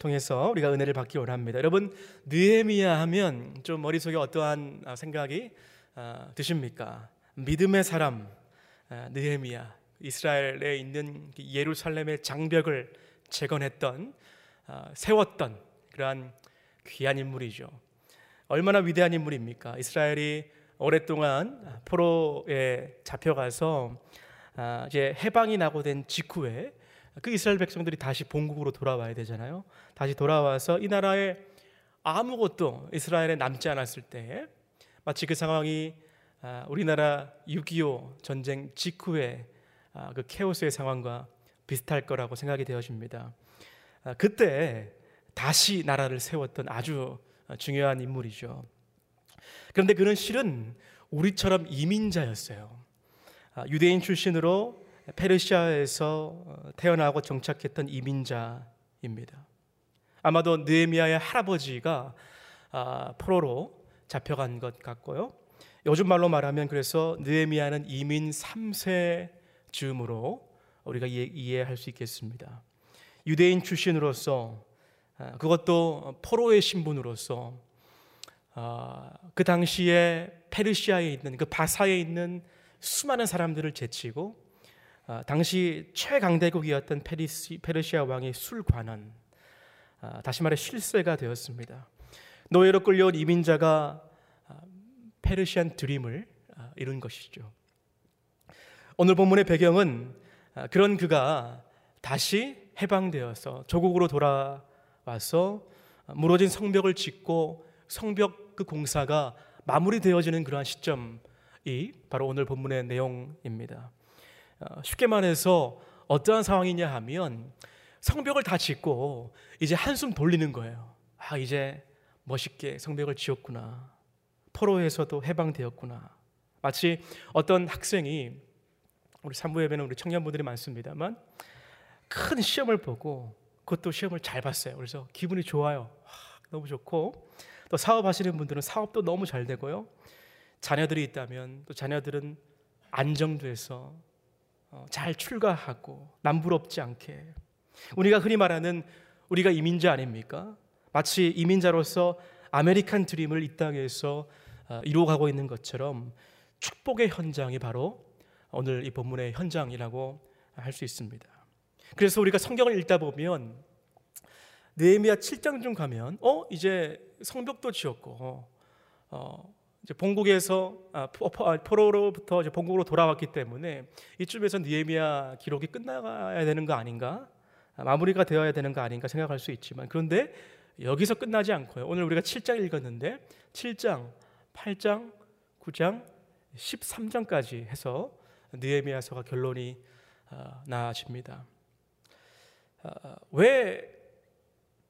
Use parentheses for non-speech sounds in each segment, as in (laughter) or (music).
통해서 우리가 은혜를 받기 원합니다. 여러분 느헤미야 하면 좀 머릿속에 어떠한 생각이 아, 드십니까? 믿음의 사람 아, 느헤미야 이스라엘에 있는 그 예루살렘의 장벽을 재건했던 아, 세웠던 그러한 귀한 인물이죠. 얼마나 위대한 인물입니까? 이스라엘이 오랫동안 포로에 잡혀가서 이제 해방이 나고 된 직후에 그 이스라엘 백성들이 다시 본국으로 돌아와야 되잖아요. 다시 돌아와서 이 나라에 아무것도 이스라엘에 남지 않았을 때 마치 그 상황이 아, 우리나라 6.25 전쟁 직후에 아, 그 케오스의 상황과 비슷할 거라고 생각이 되어집니다. 아, 그때 다시 나라를 세웠던 아주 중요한 인물이죠. 그런데 그는 실은 우리처럼 이민자였어요. 유대인 출신으로 페르시아에서 어, 태어나고 정착했던 이민자입니다. 아마도 느헤미야의 할아버지가 아, 포로로 잡혀간 것 같고요. 요즘 말로 말하면 그래서 느헤미야는 이민 3세 즈음으로 우리가 이해, 할 수 있겠습니다. 유대인 출신으로서 아, 그것도 포로의 신분으로서 아, 그 당시에 페르시아에 있는 그 바사에 있는 수많은 사람들을 제치고 아, 당시 최강대국이었던 페리시, 페르시아 왕의 술관원, 아, 다시 말해 실세가 되었습니다. 노예로 끌려온 이민자가 아, 페르시안 드림을 이룬 것이죠. 오늘 본문의 배경은 그런 그가 다시 해방되어서 조국으로 돌아와서 무너진 성벽을 짓고 성벽 그 공사가 마무리되어지는 그러한 시점이 바로 오늘 본문의 내용입니다. 어, 쉽게 말해서 어떠한 상황이냐 하면 성벽을 다 짓고 이제 한숨 돌리는 거예요. 아, 이제 멋있게 성벽을 지었구나. 포로에서도 해방되었구나. 마치 어떤 학생이 우리 산부 예배는 우리 청년분들이 많습니다만 큰 시험을 보고 그것도 시험을 잘 봤어요. 그래서 기분이 좋아요. 와, 너무 좋고 또 사업하시는 분들은 사업도 너무 잘 되고요. 자녀들이 있다면 또 자녀들은 안정돼서 어, 잘 출가하고 남부럽지 않게 우리가 흔히 말하는 우리가 이민자 아닙니까? 마치 이민자로서 아메리칸 드림을 이 땅에서 어, 이루어가고 있는 것처럼 축복의 현장이 바로 오늘 이 본문의 현장이라고 할 수 있습니다. 그래서 우리가 성경을 읽다 보면 느헤미야 7장 중 가면 어 이제 성벽도 지었고 어, 이제 본국에서 아, 아, 포로로부터 이제 본국으로 돌아왔기 때문에 이쯤에서 니에미아 기록이 끝나야 되는 거 아닌가? 아, 마무리가 되어야 되는 거 아닌가 생각할 수 있지만 그런데 여기서 끝나지 않고요. 오늘 우리가 7장 읽었는데 7장, 8장, 9장, 13장까지 해서 느헤미야서가 결론이 나아집니다. 왜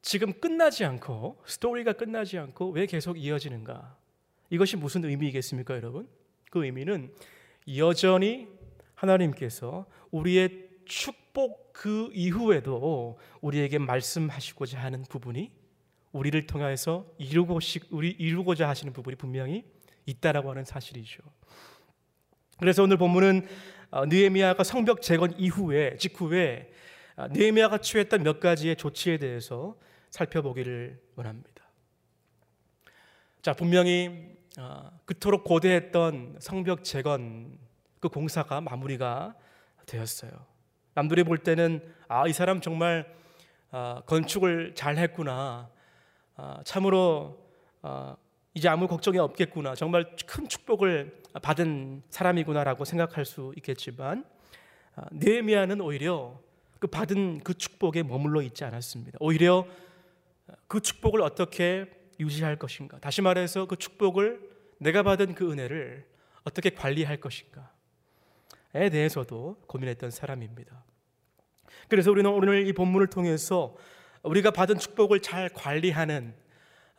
지금 끝나지 않고 스토리가 끝나지 않고 왜 계속 이어지는가? 이것이 무슨 의미겠습니까, 여러분? 그 의미는 여전히 하나님께서 우리의 축복 그 이후에도 우리에게 말씀하시고자 하는 부분이 우리를 통해서 이루고 우리 이루고자 하시는 부분이 분명히 있다라고 하는 사실이죠. 그래서 오늘 본문은 어, 느헤미야가 성벽 재건 이후에 직후에 어, 느헤미야가 취했던 몇 가지의 조치에 대해서 살펴보기를 원합니다. 자, 분명히 어, 그토록 고대했던 성벽 재건 그 공사가 마무리가 되었어요. 남들이 볼 때는 아, 이 사람 정말 어, 건축을 잘 했구나. 어, 참으로 이제 아무 걱정이 없겠구나. 정말 큰 축복을 받은 사람이구나라고 생각할 수 있겠지만 느헤미야는 오히려 그 받은 그 축복에 머물러 있지 않았습니다. 오히려 그 축복을 어떻게 유지할 것인가? 다시 말해서 그 축복을 내가 받은 그 은혜를 어떻게 관리할 것인가에 대해서도 고민했던 사람입니다. 그래서 우리는 오늘 이 본문을 통해서 우리가 받은 축복을 잘 관리하는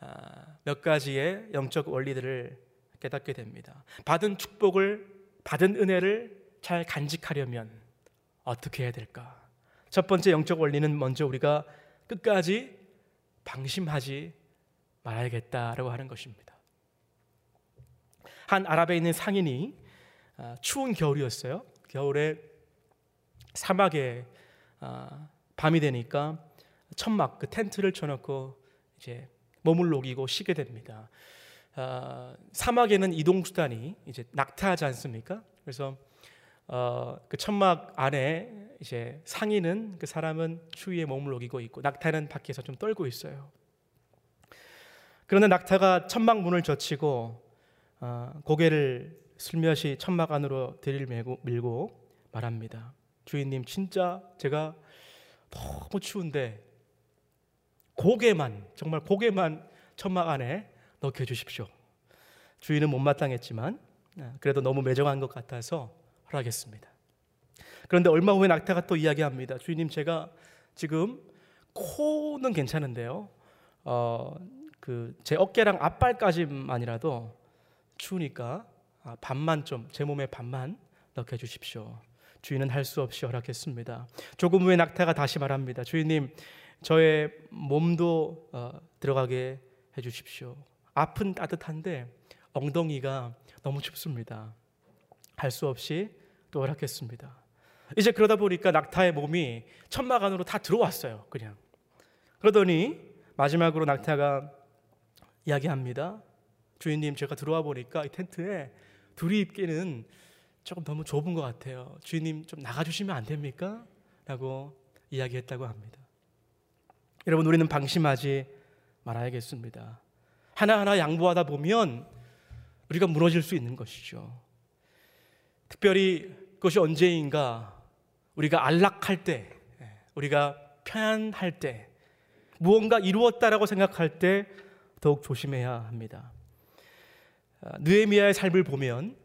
아, 몇 가지의 영적 원리들을 깨닫게 됩니다. 받은 축복을, 받은 은혜를 잘 간직하려면 어떻게 해야 될까? 첫 번째 영적 원리는 먼저 우리가 끝까지 방심하지 말아야겠다라고 하는 것입니다. 한 아랍에 있는 상인이 아, 추운 겨울이었어요. 겨울에 사막에 아, 밤이 되니까 천막 그 텐트를 쳐놓고 이제 몸을 녹이고 쉬게 됩니다. 어, 사막에는 이동 수단이 이제 낙타하지 않습니까? 그래서 어, 그 천막 안에 이제 상의는 그 사람은 추위에 몸을 녹이고 있고 낙타는 밖에서 좀 떨고 있어요. 그런데 낙타가 천막 문을 젖히고 어, 고개를 슬며시 천막 안으로 들이밀고 밀고 말합니다. 주인님 진짜 제가 너무 추운데 고개만 정말 고개만 천막 안에 넣게 주십시오. 주인은 못마땅했지만 아, 그래도 너무 매정한 것 같아서 허락했습니다. 그런데 얼마 후에 낙타가 또 이야기합니다. 주인님 제가 지금 코는 괜찮은데요. 어, 그 제 어깨랑 앞발까지만이라도 추우니까 아, 반만 좀 제 몸에 반만 넣게 주십시오. 주인은 할 수 없이 허락했습니다. 조금 후에 낙타가 다시 말합니다. 주인님, 저의 몸도 어, 들어가게 해주십시오. 앞은 따뜻한데 엉덩이가 너무 춥습니다. 할 수 없이 또 허락했습니다. 이제 그러다 보니까 낙타의 몸이 천막 안으로 다 들어왔어요. 그냥. 그러더니 마지막으로 낙타가 이야기합니다. 주인님, 제가 들어와 보니까 이 텐트에 둘이 입기는 조금 너무 좁은 것 같아요. 주인님 좀 나가주시면 안 됩니까? 라고 이야기했다고 합니다. 여러분, 우리는 방심하지 말아야겠습니다. 하나하나 양보하다 보면 우리가 무너질 수 있는 것이죠. 특별히 그것이 언제인가 우리가 안락할 때, 우리가 편안할 때, 무언가 이루었다라고 생각할 때 더욱 조심해야 합니다. 느에미아의 삶을 보면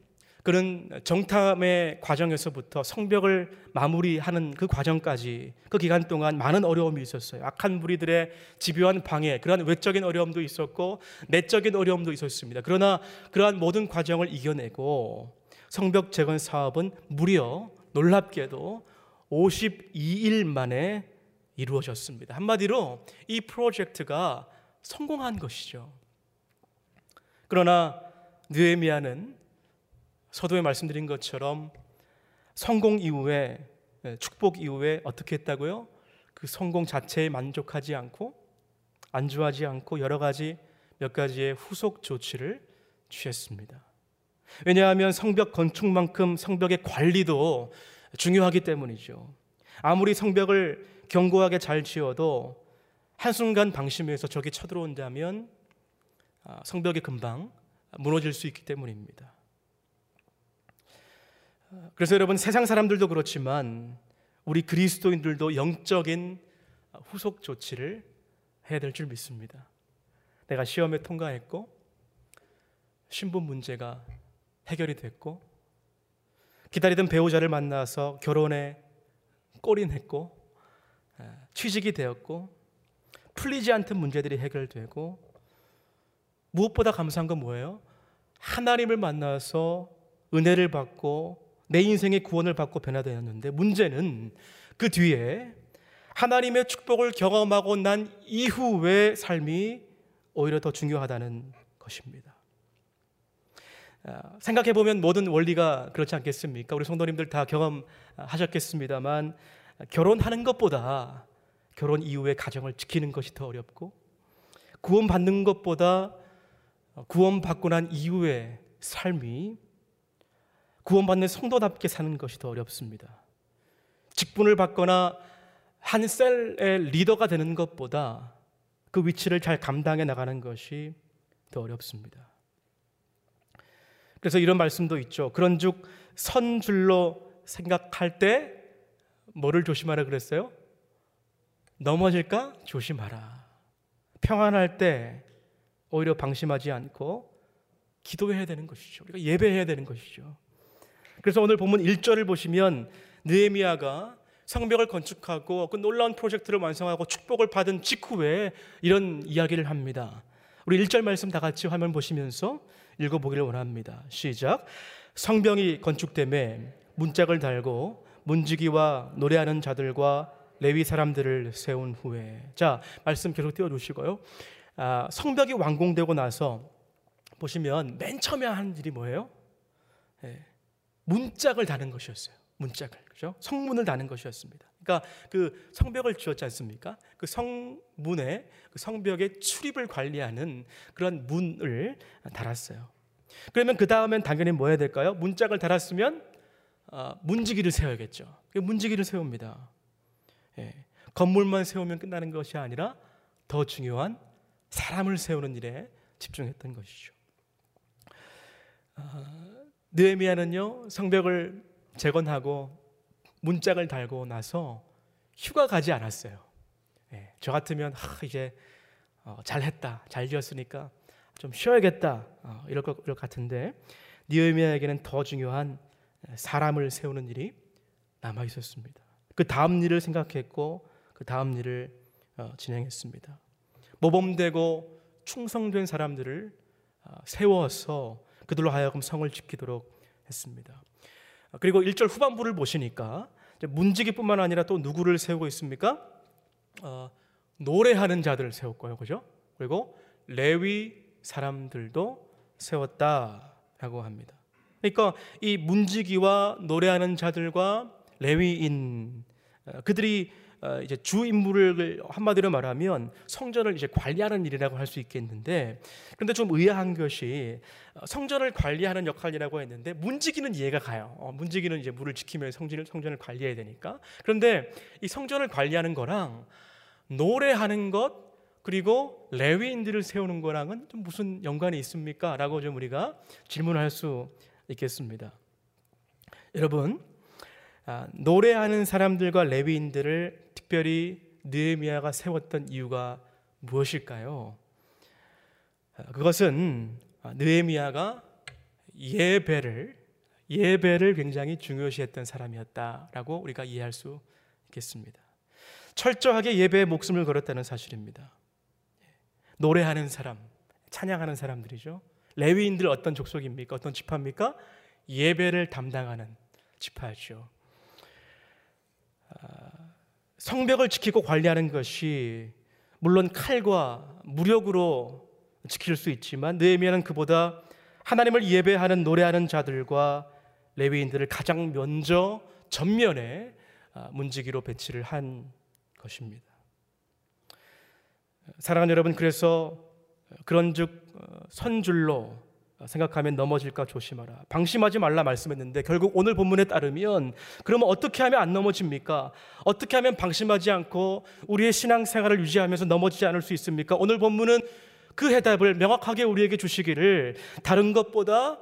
그는 정탐의 과정에서부터 성벽을 마무리하는 그 과정까지 그 기간 동안 많은 어려움이 있었어요. 악한 무리들의 집요한 방해, 그러한 외적인 어려움도 있었고 내적인 어려움도 있었습니다. 그러나 그러한 모든 과정을 이겨내고 성벽 재건 사업은 무려 놀랍게도 52일 만에 이루어졌습니다. 한마디로 이 프로젝트가 성공한 것이죠. 그러나 느헤미야는 서도에 말씀드린 것처럼 성공 이후에 예, 축복 이후에 어떻게 했다고요? 그 성공 자체에 만족하지 않고 안주하지 않고 여러 가지 몇 가지의 후속 조치를 취했습니다. 왜냐하면 성벽 건축만큼 성벽의 관리도 중요하기 때문이죠. 아무리 성벽을 견고하게 잘 지어도 한순간 방심해서 적이 쳐들어온다면 아, 성벽이 금방 무너질 수 있기 때문입니다. 그래서 여러분 세상 사람들도 그렇지만 우리 그리스도인들도 영적인 후속 조치를 해야 될 줄 믿습니다. 내가 시험에 통과했고 신분 문제가 해결이 됐고 기다리던 배우자를 만나서 결혼에 꼬린했고 취직이 되었고 풀리지 않던 문제들이 해결되고 무엇보다 감사한 건 뭐예요? 하나님을 만나서 은혜를 받고 내 인생의 구원을 받고 변화되었는데 문제는 그 뒤에 하나님의 축복을 경험하고 난 이후의 삶이 오히려 더 중요하다는 것입니다. 아, 생각해 보면 모든 원리가 그렇지 않겠습니까? 우리 성도님들 다 경험하셨겠습니다만 결혼하는 것보다 결혼 이후의 가정을 지키는 것이 더 어렵고 구원받는 것보다 구원받고 난 이후의 삶이 구원받는 성도답게 사는 것이 더 어렵습니다. 직분을 받거나 한 셀의 리더가 되는 것보다 그 위치를 잘 감당해 나가는 것이 더 어렵습니다. 그래서 이런 말씀도 있죠. 그런즉 선 줄로 생각할 때 뭐를 조심하라 그랬어요? 넘어질까 조심하라. 평안할 때 오히려 방심하지 않고 기도해야 되는 것이죠. 우리가 예배해야 되는 것이죠. 그래서 오늘 본문 1절을 보시면 느헤미야가 성벽을 건축하고 그 놀라운 프로젝트를 완성하고 축복을 받은 직후에 이런 이야기를 합니다. 우리 1절 말씀 다 같이 화면 보시면서 읽어보기를 원합니다. 시작. 성벽이 건축됨에 문짝을 달고 문지기와 노래하는 자들과 레위 사람들을 세운 후에 자 말씀 계속 띄워주시고요. 아, 성벽이 완공되고 나서 보시면 맨 처음에 한 일이 뭐예요? 네. 문짝을 다는 것이었어요. 문짝을 그죠? 성문을 다는 것이었습니다. 그러니까 그 성벽을 지었지 않습니까? 그 성문에 그 성벽의 출입을 관리하는 그런 문을 달았어요. 그러면 그 다음엔 당연히 뭐 해야 될까요? 문짝을 달았으면 어, 문지기를 세워야겠죠. 그 문지기를 세웁니다. 예. 건물만 세우면 끝나는 것이 아니라 더 중요한 사람을 세우는 일에 집중했던 것이죠. 어, 느헤미야는요 성벽을 재건하고 문짝을 달고 나서 휴가 가지 않았어요. 예, 저 같으면 하, 이제 어, 잘했다, 잘 지었으니까 좀 쉬어야겠다 어, 이럴 것 같은데 니에미아에게는 더 중요한 사람을 세우는 일이 남아 있었습니다. 그 다음 일을 생각했고 그 다음 일을 어, 진행했습니다. 모범되고 충성된 사람들을 어, 세워서 그들로 하여금 성을 지키도록 했습니다. 그리고 1절 후반부를 보시니까 문지기뿐만 아니라 또 누구를 세우고 있습니까? 어, 노래하는 자들을 세웠고요, 그죠? 그리고 레위 사람들도 세웠다라고 합니다. 그러니까 이 문지기와 노래하는 자들과 레위인 어, 그들이 어, 이제 주 임무를 한마디로 말하면 성전을 이제 관리하는 일이라고 할 수 있겠는데 그런데 좀 의아한 것이 어, 성전을 관리하는 역할이라고 했는데 문지기는 이해가 가요. 어, 문지기는 이제 물을 지키며 성전을 성전을 관리해야 되니까. 그런데 이 성전을 관리하는 거랑 노래하는 것 그리고 레위인들을 세우는 거랑은 좀 무슨 연관이 있습니까? 라고 좀 우리가 질문할 수 있겠습니다. 여러분, 아, 노래하는 사람들과 레위인들을 특별히 느헤미야가 세웠던 이유가 무엇일까요? 아, 그것은 아, 느헤미야가 예배를 예배를 굉장히 중요시했던 사람이었다라고 우리가 이해할 수 있겠습니다. 철저하게 예배에 목숨을 걸었다는 사실입니다. 노래하는 사람, 찬양하는 사람들이죠. 레위인들 어떤 족속입니까? 어떤 지파입니까? 예배를 담당하는 지파죠. 아, 성벽을 지키고 관리하는 것이 물론 칼과 무력으로 지킬 수 있지만 느헤미야는 그보다 하나님을 예배하는 노래하는 자들과 레위인들을 가장 먼저 전면에 아, 문지기로 배치를 한 것입니다. 사랑하는 여러분, 그래서 그런즉 어, 선줄로 생각하면 넘어질까 조심하라. 방심하지 말라 말씀했는데 결국 오늘 본문에 따르면 그러면 어떻게 하면 안 넘어집니까? 어떻게 하면 방심하지 않고 우리의 신앙 생활을 유지하면서 넘어지지 않을 수 있습니까? 오늘 본문은 그 해답을 명확하게 우리에게 주시기를 다른 것보다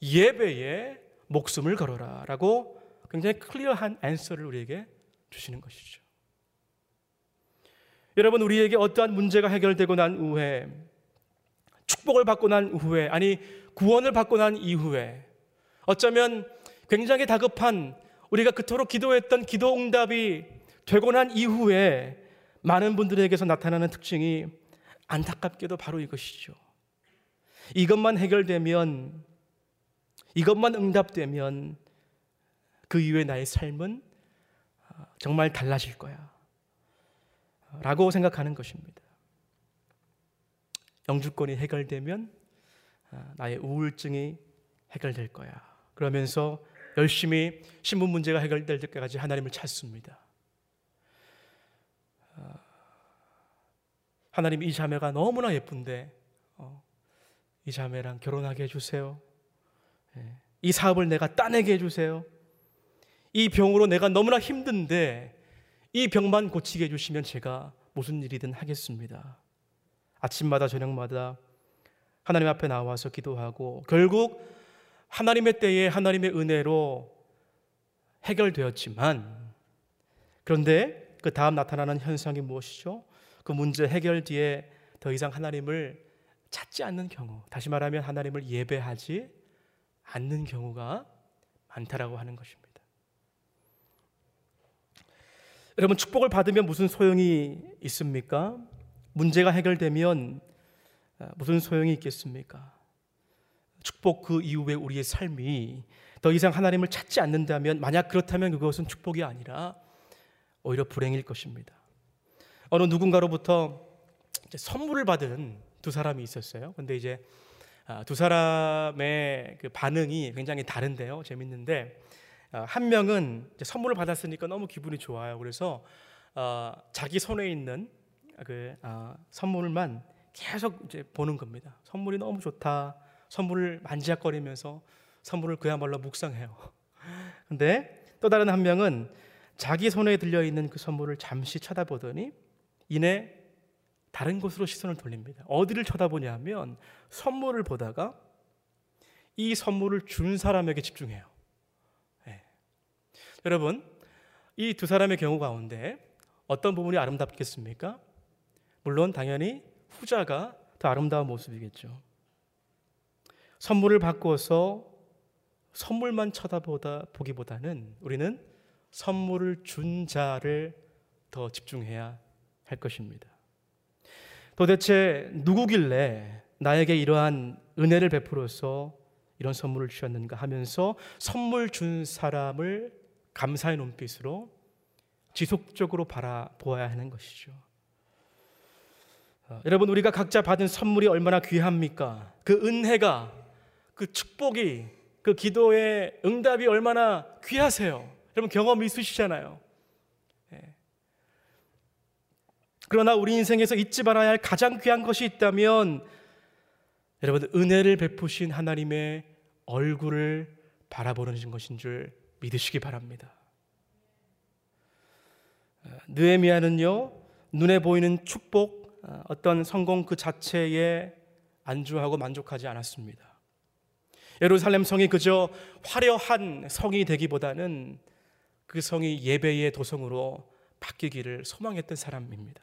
예배에 목숨을 걸어라라고 굉장히 clear한 answer를 우리에게 주시는 것이죠. 여러분 우리에게 어떠한 문제가 해결되고 난 후에 축복을 받고 난 후에 아니 구원을 받고 난 이후에 어쩌면 굉장히 다급한 우리가 그토록 기도했던 기도 응답이 되고 난 이후에 많은 분들에게서 나타나는 특징이 안타깝게도 바로 이것이죠. 이것만 해결되면 이것만 응답되면 그 이후에 나의 삶은 정말 달라질 거야. 라고 생각하는 것입니다. 영주권이 해결되면 아, 나의 우울증이 해결될 거야. 그러면서 열심히 신분 문제가 해결될 때까지 하나님을 찾습니다. 아, 하나님 이 자매가 너무나 예쁜데 어, 이 자매랑 결혼하게 해주세요. 예, 이 사업을 내가 따내게 해주세요. 이 병으로 내가 너무나 힘든데 이 병만 고치게 해주시면 제가 무슨 일이든 하겠습니다. 아침마다 저녁마다 하나님 앞에 나와서 기도하고 결국 하나님의 때에 하나님의 은혜로 해결되었지만 그런데 그 다음 나타나는 현상이 무엇이죠? 그 문제 해결 뒤에 더 이상 하나님을 찾지 않는 경우, 다시 말하면 하나님을 예배하지 않는 경우가 많다라고 하는 것입니다. 여러분 축복을 받으면 무슨 소용이 있습니까? 문제가 해결되면 아, 무슨 소용이 있겠습니까? 축복 그 이후에 우리의 삶이 더 이상 하나님을 찾지 않는다면 만약 그렇다면 그것은 축복이 아니라 오히려 불행일 것입니다. 어느 누군가로부터 선물을 받은 두 사람이 있었어요. 근데 이제 아, 두 사람의 그 반응이 굉장히 다른데요. 재밌는데 어, 한 명은 선물을 받았으니까 너무 기분이 좋아요. 그래서 어, 자기 손에 있는 그 어, 선물만 계속 이제 보는 겁니다. 선물이 너무 좋다. 선물을 만지작거리면서 선물을 그야말로 묵상해요. (laughs) 근데 또 다른 한 명은 자기 손에 들려 있는 그 선물을 잠시 쳐다보더니 이내 다른 곳으로 시선을 돌립니다. 어디를 쳐다보냐면 선물을 보다가 이 선물을 준 사람에게 집중해요. 네. 여러분, 이 두 사람의 경우 가운데 어떤 부분이 아름답겠습니까? 물론 당연히 후자가 더 아름다운 모습이겠죠. 선물을 바꾸어서 선물만 쳐다보다 보기보다는 우리는 선물을 준 자를 더 집중해야 할 것입니다. 도대체 누구길래 나에게 이러한 은혜를 베풀어서 이런 선물을 주셨는가 하면서 선물 준 사람을 감사의 눈빛으로 지속적으로 바라보아야 하는 것이죠. 어, 여러분 우리가 각자 받은 선물이 얼마나 귀합니까? 그 은혜가 그 축복이 그 기도의 응답이 얼마나 귀하세요. 여러분 경험 있으시잖아요. 예. 그러나 우리 인생에서 잊지 말아야 할 가장 귀한 것이 있다면 여러분 은혜를 베푸신 하나님의 얼굴을 바라보는 것인 줄 믿으시기 바랍니다. 어, 느헤미야는요 눈에 보이는 축복 어, 어떤 성공 그 자체에 안주하고 만족하지 않았습니다. 예루살렘 성이 그저 화려한 성이 되기보다는 그 성이 예배의 도성으로 바뀌기를 소망했던 사람입니다.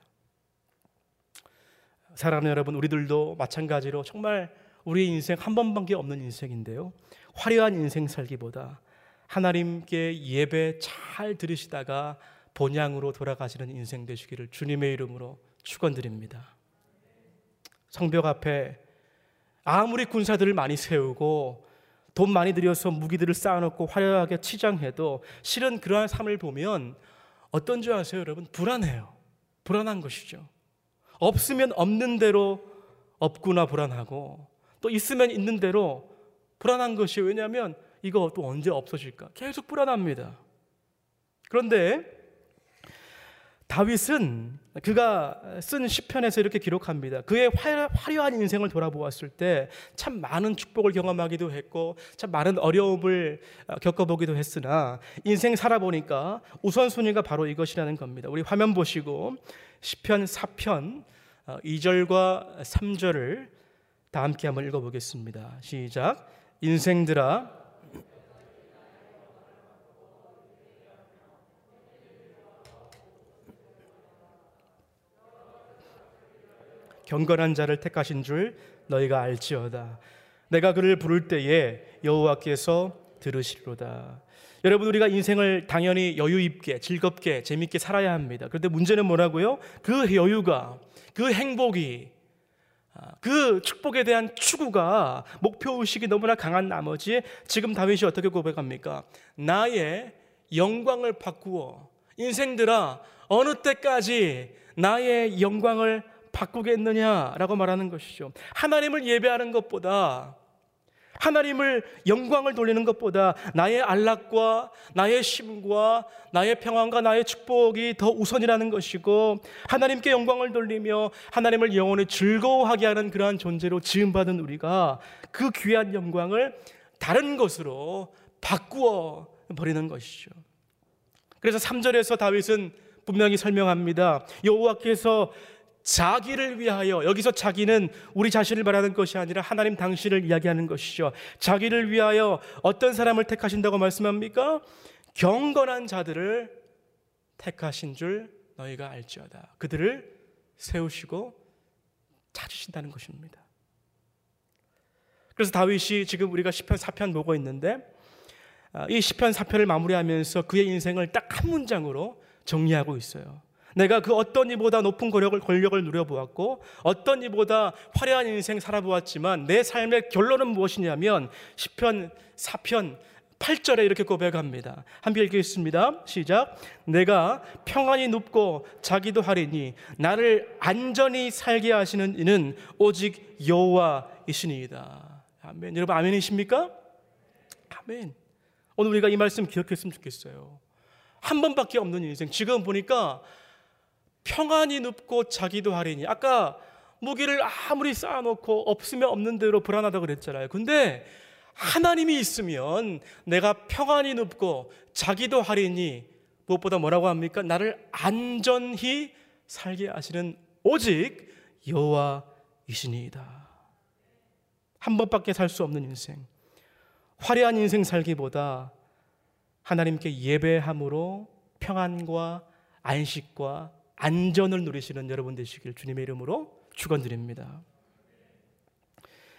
사랑하는 여러분, 우리들도 마찬가지로 정말 우리 인생 한 번밖에 없는 인생인데요. 화려한 인생 살기보다 하나님께 예배 잘 들으시다가 본향으로 돌아가시는 인생 되시기를 주님의 이름으로 축원드립니다. 성벽 앞에 아무리 군사들을 많이 세우고 돈 많이 들여서 무기들을 쌓아놓고 화려하게 치장해도 실은 그러한 삶을 보면 어떤 줄 아세요, 여러분? 불안해요. 불안한 것이죠. 없으면 없는 대로 없구나 불안하고 또 있으면 있는 대로 불안한 것이 왜냐하면 이거 또 언제 없어질까? 계속 불안합니다. 그런데 다윗은 그가 쓴 시편에서 이렇게 기록합니다. 그의 화려한 인생을 돌아보았을 때 참 많은 축복을 경험하기도 했고 참 많은 어려움을 어, 겪어보기도 했으나 인생 살아보니까 우선순위가 바로 이것이라는 겁니다. 우리 화면 보시고 시편 4편 2절과 어, 3절을 다 함께 한번 읽어보겠습니다. 시작. 인생들아 경건한 자를 택하신 줄 너희가 알지어다. 내가 그를 부를 때에 여호와께서 들으시리로다. 여러분 우리가 인생을 당연히 여유 있게 즐겁게 재밌게 살아야 합니다. 그런데 문제는 뭐라고요? 그 여유가 그 행복이 아, 그 축복에 대한 추구가 목표 의식이 너무나 강한 나머지 지금 다윗이 어떻게 고백합니까? 나의 영광을 바꾸어 인생들아 어느 때까지 나의 영광을 바꾸겠느냐라고 말하는 것이죠. 하나님을 예배하는 것보다 하나님을 영광을 돌리는 것보다 나의 안락과 나의 쉼과 나의 평안과 나의 축복이 더 우선이라는 것이고 하나님께 영광을 돌리며 하나님을 영원히 즐거워하게 하는 그러한 존재로 지음받은 우리가 그 귀한 영광을 다른 것으로 바꾸어 버리는 것이죠. 그래서 3절에서 다윗은 분명히 설명합니다. 여호와께서 자기를 위하여 여기서 자기는 우리 자신을 말하는 것이 아니라 하나님 당신을 이야기하는 것이죠. 자기를 위하여 어떤 사람을 택하신다고 말씀합니까? 경건한 자들을 택하신 줄 너희가 알지어다. 그들을 세우시고 찾으신다는 것입니다. 그래서 다윗이 지금 우리가 시편 4편 보고 있는데 아, 이 시편 4편을 마무리하면서 그의 인생을 딱 한 문장으로 정리하고 있어요. 내가 그 어떤 이보다 높은 권력을, 권력을 누려보았고 어떤 이보다 화려한 인생 살아보았지만 내 삶의 결론은 무엇이냐면 10편, 4편, 8절에 이렇게 고백합니다. 함께 읽겠습니다. 시작. 내가 평안히 눕고 자기도 하리니 나를 안전히 살게 하시는 이는 오직 여호와이시니이다. 아멘. 여러분 아멘이십니까? 아멘. 오늘 우리가 이 말씀 기억했으면 좋겠어요. 한 번밖에 없는 인생. 지금 보니까 평안이 눕고 자기도 하리니. 아까 무기를 아무리 쌓아놓고 없으면 없는 대로 불안하다고 그랬잖아요. 근데 하나님이 있으면 내가 평안이 눕고 자기도 하리니 무엇보다 뭐라고 합니까? 나를 안전히 살게 하시는 오직 여호와이시니이다. 한 번밖에 살 수 없는 인생. 화려한 인생 살기보다 하나님께 예배함으로 평안과 안식과 안전을 누리시는 여러분 되시길 주님의 이름으로 축원드립니다.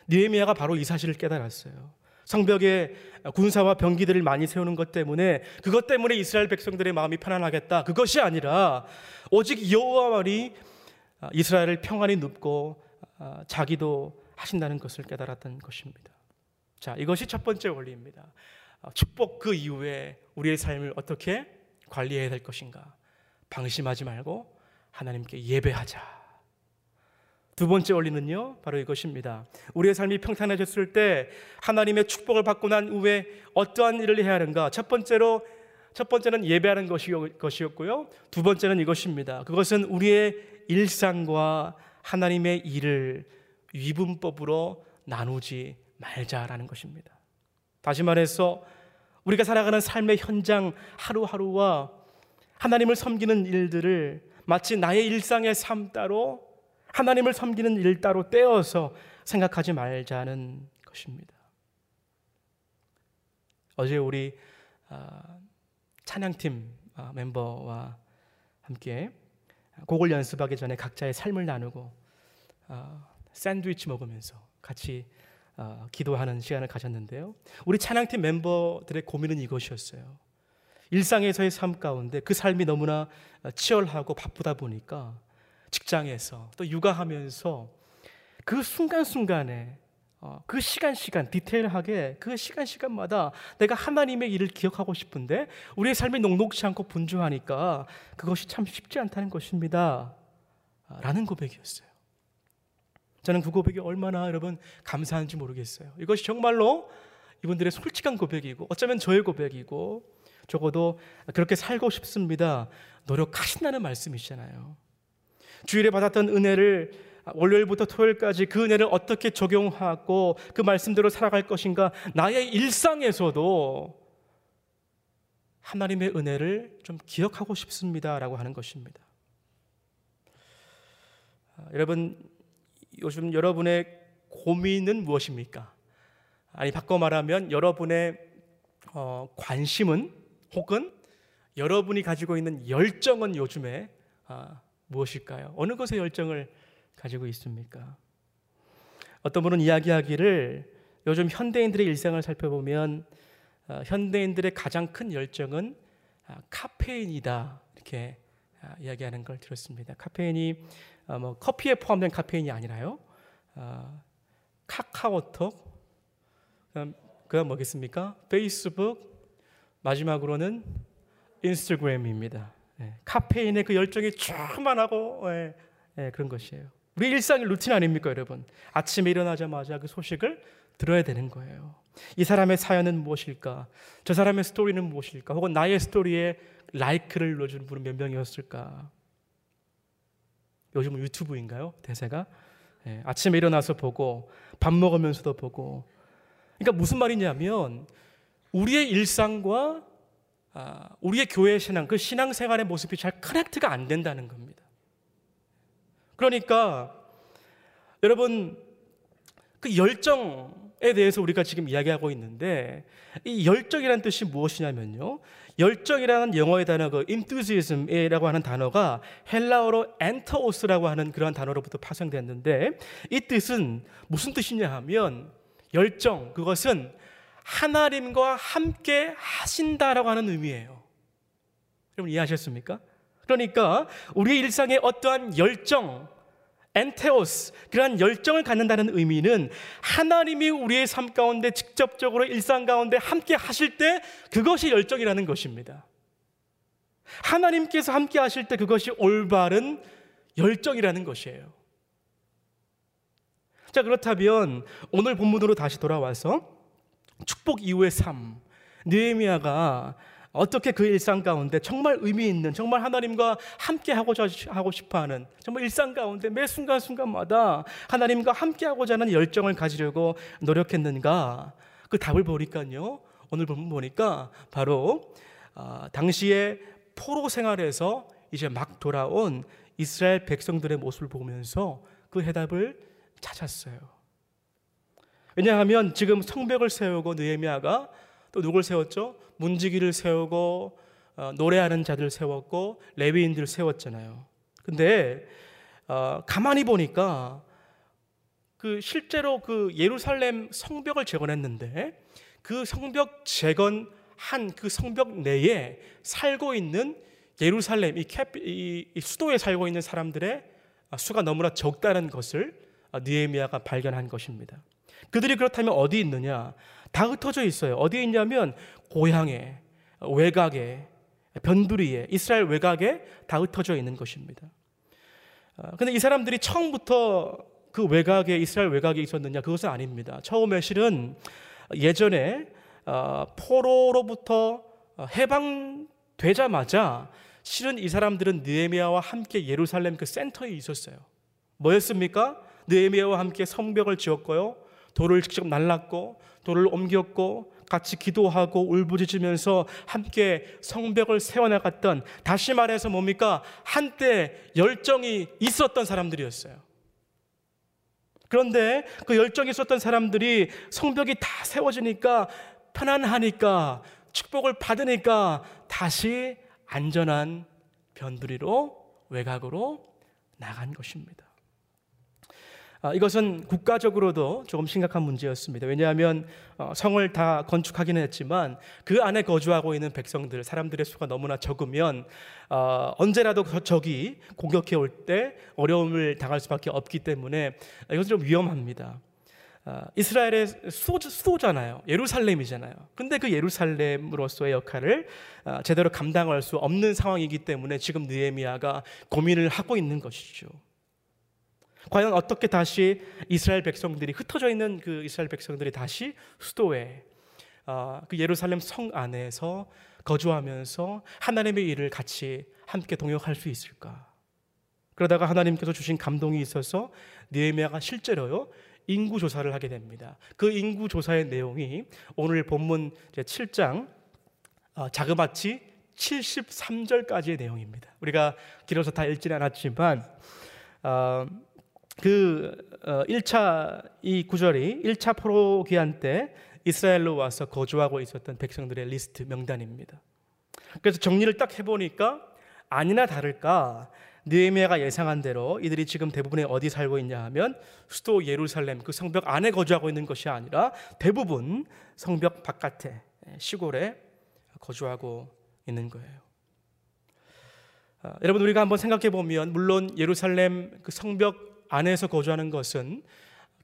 느헤미야가 바로 이 사실을 깨달았어요. 성벽에 군사와 병기들을 많이 세우는 것 때문에 그것 때문에 이스라엘 백성들의 마음이 편안하겠다. 그것이 아니라 오직 여호와 말이 이스라엘을 평안히 눕고 아, 자기도 하신다는 것을 깨달았던 것입니다. 자, 이것이 첫 번째 원리입니다. 아, 축복 그 이후에 우리의 삶을 어떻게 관리해야 될 것인가? 방심하지 말고 하나님께 예배하자. 두 번째 원리는요, 바로 이것입니다. 우리의 삶이 평탄해졌을 때 하나님의 축복을 받고 난 후에 어떠한 일을 해야 하는가? 첫 번째로 첫 번째는 예배하는 것이었고요. 두 번째는 이것입니다. 그것은 우리의 일상과 하나님의 일을 위분법으로 나누지 말자라는 것입니다. 다시 말해서 우리가 살아가는 삶의 현장 하루하루와 하나님을 섬기는 일들을 마치 나의 일상의 삶 따로 하나님을 섬기는 일 따로 떼어서 생각하지 말자는 것입니다. 어제 우리 아, 찬양팀 아, 멤버와 함께 곡을 연습하기 전에 각자의 삶을 나누고 아, 샌드위치 먹으면서 같이 기도하는 시간을 가졌는데요. 우리 찬양팀 멤버들의 고민은 이것이었어요. 일상에서의 삶 가운데 그 삶이 너무나 치열하고 바쁘다 보니까 직장에서 또 육아하면서 그 순간순간에 어, 그 시간 시간 디테일하게 그 시간 시간마다 내가 하나님의 일을 기억하고 싶은데 우리의 삶이 녹록지 않고 분주하니까 그것이 참 쉽지 않다는 것입니다. 아, 라는 고백이었어요. 저는 그 고백이 얼마나 여러분 감사한지 모르겠어요. 이것이 정말로 이분들의 솔직한 고백이고 어쩌면 저의 고백이고 적어도 그렇게 살고 싶습니다. 노력하신다는 말씀이잖아요. 주일에 받았던 은혜를 월요일부터 토요일까지 그 은혜를 어떻게 적용하고 그 말씀대로 살아갈 것인가 나의 일상에서도 하나님의 은혜를 좀 기억하고 싶습니다라고 하는 것입니다. 아, 여러분 요즘 여러분의 고민은 무엇입니까? 아니 바꿔 말하면 여러분의 어, 관심은 혹은 여러분이 가지고 있는 열정은 요즘에 아, 무엇일까요? 어느 것에 열정을 가지고 있습니까? 어떤 분은 이야기하기를 요즘 현대인들의 일상을 살펴보면 어, 현대인들의 가장 큰 열정은 아, 카페인이다 이렇게 아, 이야기하는 걸 들었습니다. 카페인이 어, 뭐 커피에 포함된 카페인이 아니라요. 어, 카카오톡 그다음, 그다음 뭐겠습니까? 페이스북 마지막으로는 인스타그램입니다. 예, 카페인의 그 열정이 충만하고 예, 예, 그런 것이에요. 우리 일상의 루틴 아닙니까, 여러분? 아침에 일어나자마자 그 소식을 들어야 되는 거예요. 이 사람의 사연은 무엇일까? 저 사람의 스토리는 무엇일까? 혹은 나의 스토리에 라이크를 눌러주는 분은 몇 명이었을까? 요즘은 유튜브인가요? 대세가? 예, 아침에 일어나서 보고, 밥 먹으면서도 보고. 그러니까 무슨 말이냐면, 우리의 일상과 아, 우리의 교회 신앙, 그 신앙생활의 모습이 잘 커넥트가 안 된다는 겁니다. 그러니까 여러분 그 열정에 대해서 우리가 지금 이야기하고 있는데 이 열정이라는 뜻이 무엇이냐면요. 열정이라는 영어의 단어 그 enthusiasm이라고 하는 단어가 헬라어로 엔테오스라고 하는 그런 단어로부터 파생됐는데 이 뜻은 무슨 뜻이냐 하면 열정 그것은 하나님과 함께 하신다라고 하는 의미예요. 여러분 이해하셨습니까? 그러니까 우리의 일상에 어떠한 열정, 엔테오스, 그러한 열정을 갖는다는 의미는 하나님이 우리의 삶 가운데 직접적으로 일상 가운데 함께 하실 때 그것이 열정이라는 것입니다. 하나님께서 함께 하실 때 그것이 올바른 열정이라는 것이에요. 자, 그렇다면 오늘 본문으로 다시 돌아와서 축복 이후의 삶. 느헤미야가 어떻게 그 일상 가운데 정말 의미 있는 정말 하나님과 함께 하고자 하고 싶어 하는 정말 일상 가운데 매 순간 순간마다 하나님과 함께 하고자 하는 열정을 가지려고 노력했는가 그 답을 보니까요 오늘 보니까 바로 어, 당시에 포로 생활에서 이제 막 돌아온 이스라엘 백성들의 모습을 보면서 그 해답을 찾았어요. 왜냐하면 지금 성벽을 세우고 느헤미야가 또 누굴 세웠죠? 문지기를 세우고 어, 노래하는 자들 세웠고 레위인들 세웠잖아요. 근데 어, 가만히 보니까 그 실제로 그 예루살렘 성벽을 재건했는데 그 성벽 재건한 그 성벽 내에 살고 있는 예루살렘 이, 캡, 이, 이 수도에 살고 있는 사람들의 수가 너무나 적다는 것을 느헤미야가 발견한 것입니다. 그들이 그렇다면 어디 있느냐? 다 흩어져 있어요. 어디에 있냐면 고향에, 외곽에, 변두리에, 이스라엘 외곽에 다 흩어져 있는 것입니다. 아, 근데 이 사람들이 처음부터 그 외곽에 이스라엘 외곽에 있었느냐? 그것은 아닙니다. 처음에 실은 예전에 아, 포로로부터 해방되자마자 실은 이 사람들은 느헤미야와 함께 예루살렘 그 센터에 있었어요. 뭐였습니까? 느헤미야와 함께 성벽을 지었고요. 돌을 직접 날랐고 돌을 옮겼고 같이 기도하고 울부짖으면서 함께 성벽을 세워나갔던 다시 말해서 뭡니까? 한때 열정이 있었던 사람들이었어요. 그런데 그 열정이 있었던 사람들이 성벽이 다 세워지니까 편안하니까 축복을 받으니까 다시 안전한 변두리로 외곽으로 나간 것입니다. 아, 이것은 국가적으로도 조금 심각한 문제였습니다. 왜냐하면 어, 성을 다 건축하기는 했지만 그 안에 거주하고 있는 백성들, 사람들의 수가 너무나 적으면 어, 언제라도 적이 공격해 올 때 어려움을 당할 수밖에 없기 때문에 이것은 좀 위험합니다. 아, 이스라엘의 수도, 잖아요 예루살렘이잖아요. 근데 그 예루살렘으로서의 역할을 아, 제대로 감당할 수 없는 상황이기 때문에 지금 느헤미야가 고민을 하고 있는 것이죠. 과연 어떻게 다시 이스라엘 백성들이 흩어져 있는 그 이스라엘 백성들이 다시 수도에 어, 그 예루살렘 성 안에서 거주하면서 하나님의 일을 같이 함께 동역할 수 있을까? 그러다가 하나님께서 주신 감동이 있어서 느헤미야가 실제로요 인구 조사를 하게 됩니다. 그 인구 조사의 내용이 오늘 본문 7장 어, 자그마치 73절까지의 내용입니다. 우리가 길어서 다 읽지는 않았지만 어, 그 1차 어, 이 구절이 1차 포로 귀환 때 이스라엘로 와서 거주하고 있었던 백성들의 리스트 명단입니다. 그래서 정리를 딱 해보니까 아니나 다를까 느헤미야가 예상한 대로 이들이 지금 대부분에 어디 살고 있냐 하면 수도 예루살렘 그 성벽 안에 거주하고 있는 것이 아니라 대부분 성벽 바깥에 시골에 거주하고 있는 거예요. 아, 여러분 우리가 한번 생각해 보면 물론 예루살렘 그 성벽 안에서 거주하는 것은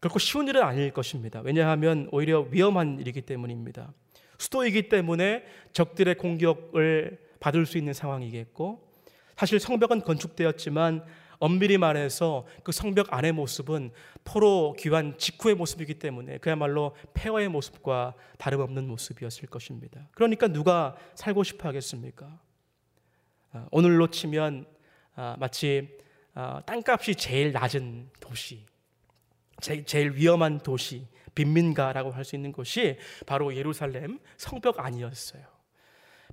결코 쉬운 일은 아닐 것입니다. 왜냐하면 오히려 위험한 일이기 때문입니다. 수도이기 때문에 적들의 공격을 받을 수 있는 상황이겠고 사실 성벽은 건축되었지만 엄밀히 말해서 그 성벽 안의 모습은 포로 귀환 직후의 모습이기 때문에 그야말로 폐허의 모습과 다름없는 모습이었을 것입니다. 그러니까 누가 살고 싶어 하겠습니까? 아, 오늘로 치면 아, 마치 어, 땅값이 제일 낮은 도시, 제일, 위험한 도시, 빈민가라고 할 수 있는 곳이 바로 예루살렘 성벽 아니었어요.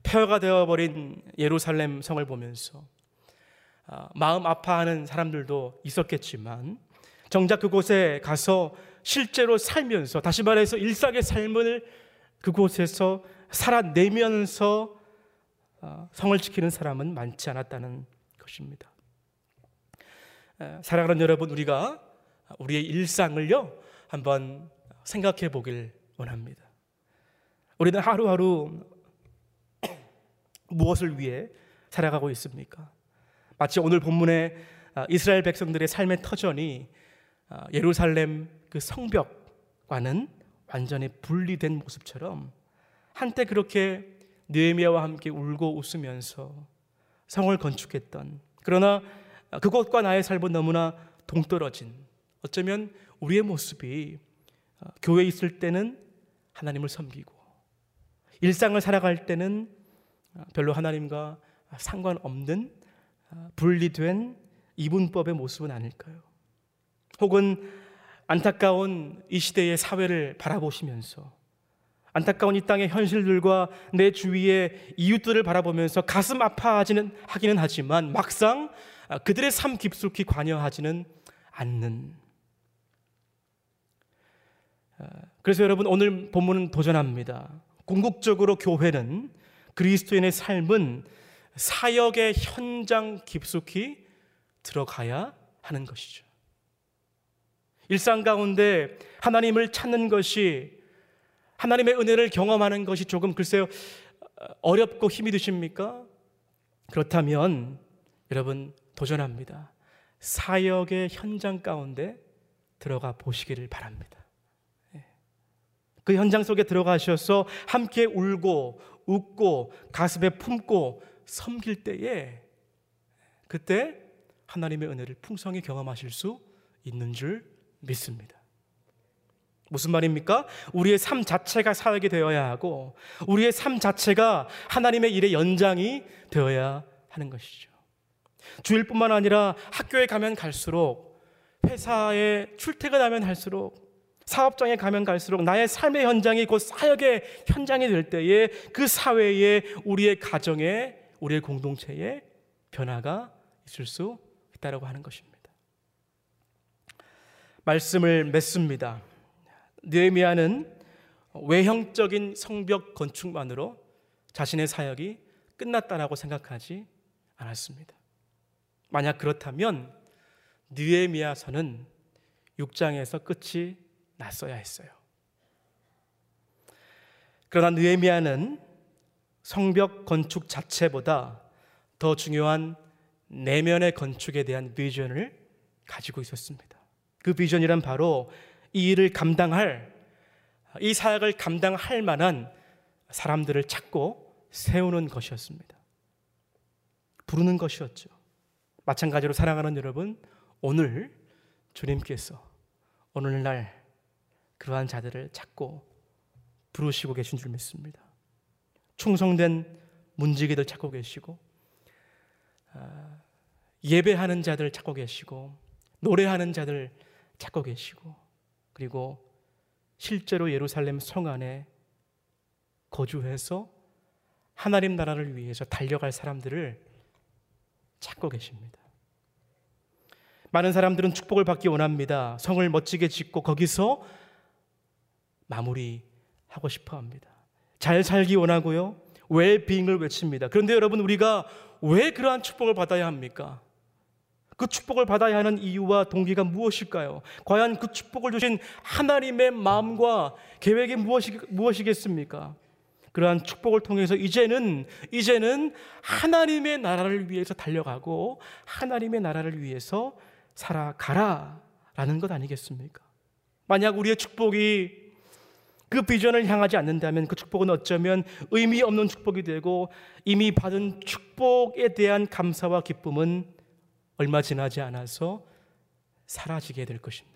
폐허가 되어버린 예루살렘 성을 보면서 어, 마음 아파하는 사람들도 있었겠지만 정작 그곳에 가서 실제로 살면서 다시 말해서 일상의 삶을 그곳에서 살아내면서 어, 성을 지키는 사람은 많지 않았다는 것입니다. 사랑하는 여러분, 우리가 우리의 일상을요, 한번 생각해 보길 원합니다. 우리는 하루하루 (clears throat) 무엇을 위해 살아가고 있습니까? 마치 오늘 본문에 아, 이스라엘 백성들의 삶의 터전이 아, 예루살렘 그 성벽과는 완전히 분리된 모습처럼 한때 그렇게 느헤미야와 함께 울고 웃으면서 성을 건축했던 그러나 그것과 나의 삶은 너무나 동떨어진 어쩌면 우리의 모습이 어, 교회에 있을 때는 하나님을 섬기고 일상을 살아갈 때는 별로 하나님과 상관없는 분리된 이분법의 모습은 아닐까요? 혹은 안타까운 이 시대의 사회를 바라보시면서 안타까운 이 땅의 현실들과 내 주위의 이웃들을 바라보면서 가슴 아파하지는 하기는 하지만 막상 그들의 삶 깊숙이 관여하지는 않는 그래서 여러분 오늘 본문은 도전합니다. 궁극적으로 교회는 그리스도인의 삶은 사역의 현장 깊숙이 들어가야 하는 것이죠. 일상 가운데 하나님을 찾는 것이 하나님의 은혜를 경험하는 것이 조금 글쎄요 어렵고 힘이 드십니까? 그렇다면 여러분 도전합니다. 사역의 현장 가운데 들어가 보시기를 바랍니다. 예. 그 현장 속에 들어가셔서 함께 울고 웃고 가슴에 품고 섬길 때에 그때 하나님의 은혜를 풍성히 경험하실 수 있는 줄 믿습니다. 무슨 말입니까? 우리의 삶 자체가 사역이 되어야 하고 우리의 삶 자체가 하나님의 일의 연장이 되어야 하는 것이죠. 주일뿐만 아니라 학교에 가면 갈수록 회사에 출퇴근하면 할수록 사업장에 가면 갈수록 나의 삶의 현장이 곧 사역의 현장이 될 때에 그 사회에 우리의 가정에 우리의 공동체에 변화가 있을 수 있다라고 하는 것입니다. 말씀을 맺습니다. 느헤미야는 외형적인 성벽 건축만으로 자신의 사역이 끝났다라고 생각하지 않았습니다. 만약 그렇다면 느헤미야서는 6장에서 끝이 났어야 했어요. 그러나 느헤미야는 성벽 건축 자체보다 더 중요한 내면의 건축에 대한 비전을 가지고 있었습니다. 그 비전이란 바로 이 일을 감당할 이 사역을 감당할 만한 사람들을 찾고 세우는 것이었습니다. 부르는 것이었죠. 마찬가지로 사랑하는 여러분, 오늘 주님께서 오늘날 그러한 자들을 찾고 부르시고 계신 줄 믿습니다. 충성된 문지기들 찾고 계시고 아, 예배하는 자들 찾고 계시고 노래하는 자들 찾고 계시고 그리고 실제로 예루살렘 성 안에 거주해서 하나님 나라를 위해서 달려갈 사람들을 찾고 계십니다. 많은 사람들은 축복을 받기 원합니다. 성을 멋지게 짓고 거기서 마무리하고 싶어 합니다. 잘 살기 원하고요. 웰빙을 외칩니다. 그런데 여러분 우리가 왜 그러한 축복을 받아야 합니까? 그 축복을 받아야 하는 이유와 동기가 무엇일까요? 과연 그 축복을 주신 하나님의 마음과 계획이 무엇이, 무엇이겠습니까? 그러한 축복을 통해서 이제는 이제는 하나님의 나라를 위해서 달려가고 하나님의 나라를 위해서 살아가라 라는 것 아니겠습니까? 만약 우리의 축복이 그 비전을 향하지 않는다면 그 축복은 어쩌면 의미 없는 축복이 되고 이미 받은 축복에 대한 감사와 기쁨은 얼마 지나지 않아서 사라지게 될 것입니다.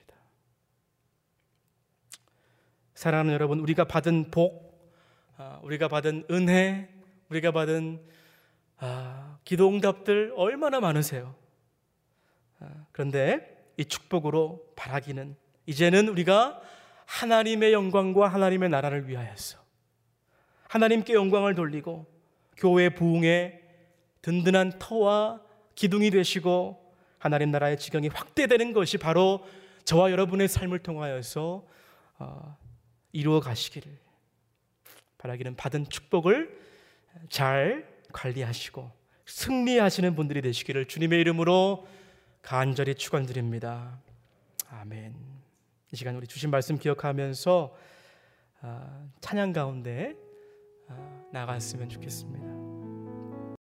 사랑하는 여러분, 우리가 받은 복, 아, 우리가 받은 은혜, 우리가 받은 아, 기도 응답들 얼마나 많으세요? 아, 그런데 이 축복으로 바라기는 이제는 우리가 하나님의 영광과 하나님의 나라를 위하여서 하나님께 영광을 돌리고 교회 부흥의 든든한 터와 기둥이 되시고 하나님 나라의 지경이 확대되는 것이 바로 저와 여러분의 삶을 통하여서 어, 이루어 가시기를 바라기는 받은 축복을 잘 관리하시고 승리하시는 분들이 되시기를 주님의 이름으로 간절히 축원드립니다. 아멘. 이 시간 우리 주신 말씀 기억하면서 어, 찬양 가운데 어, 나갔으면 좋겠습니다.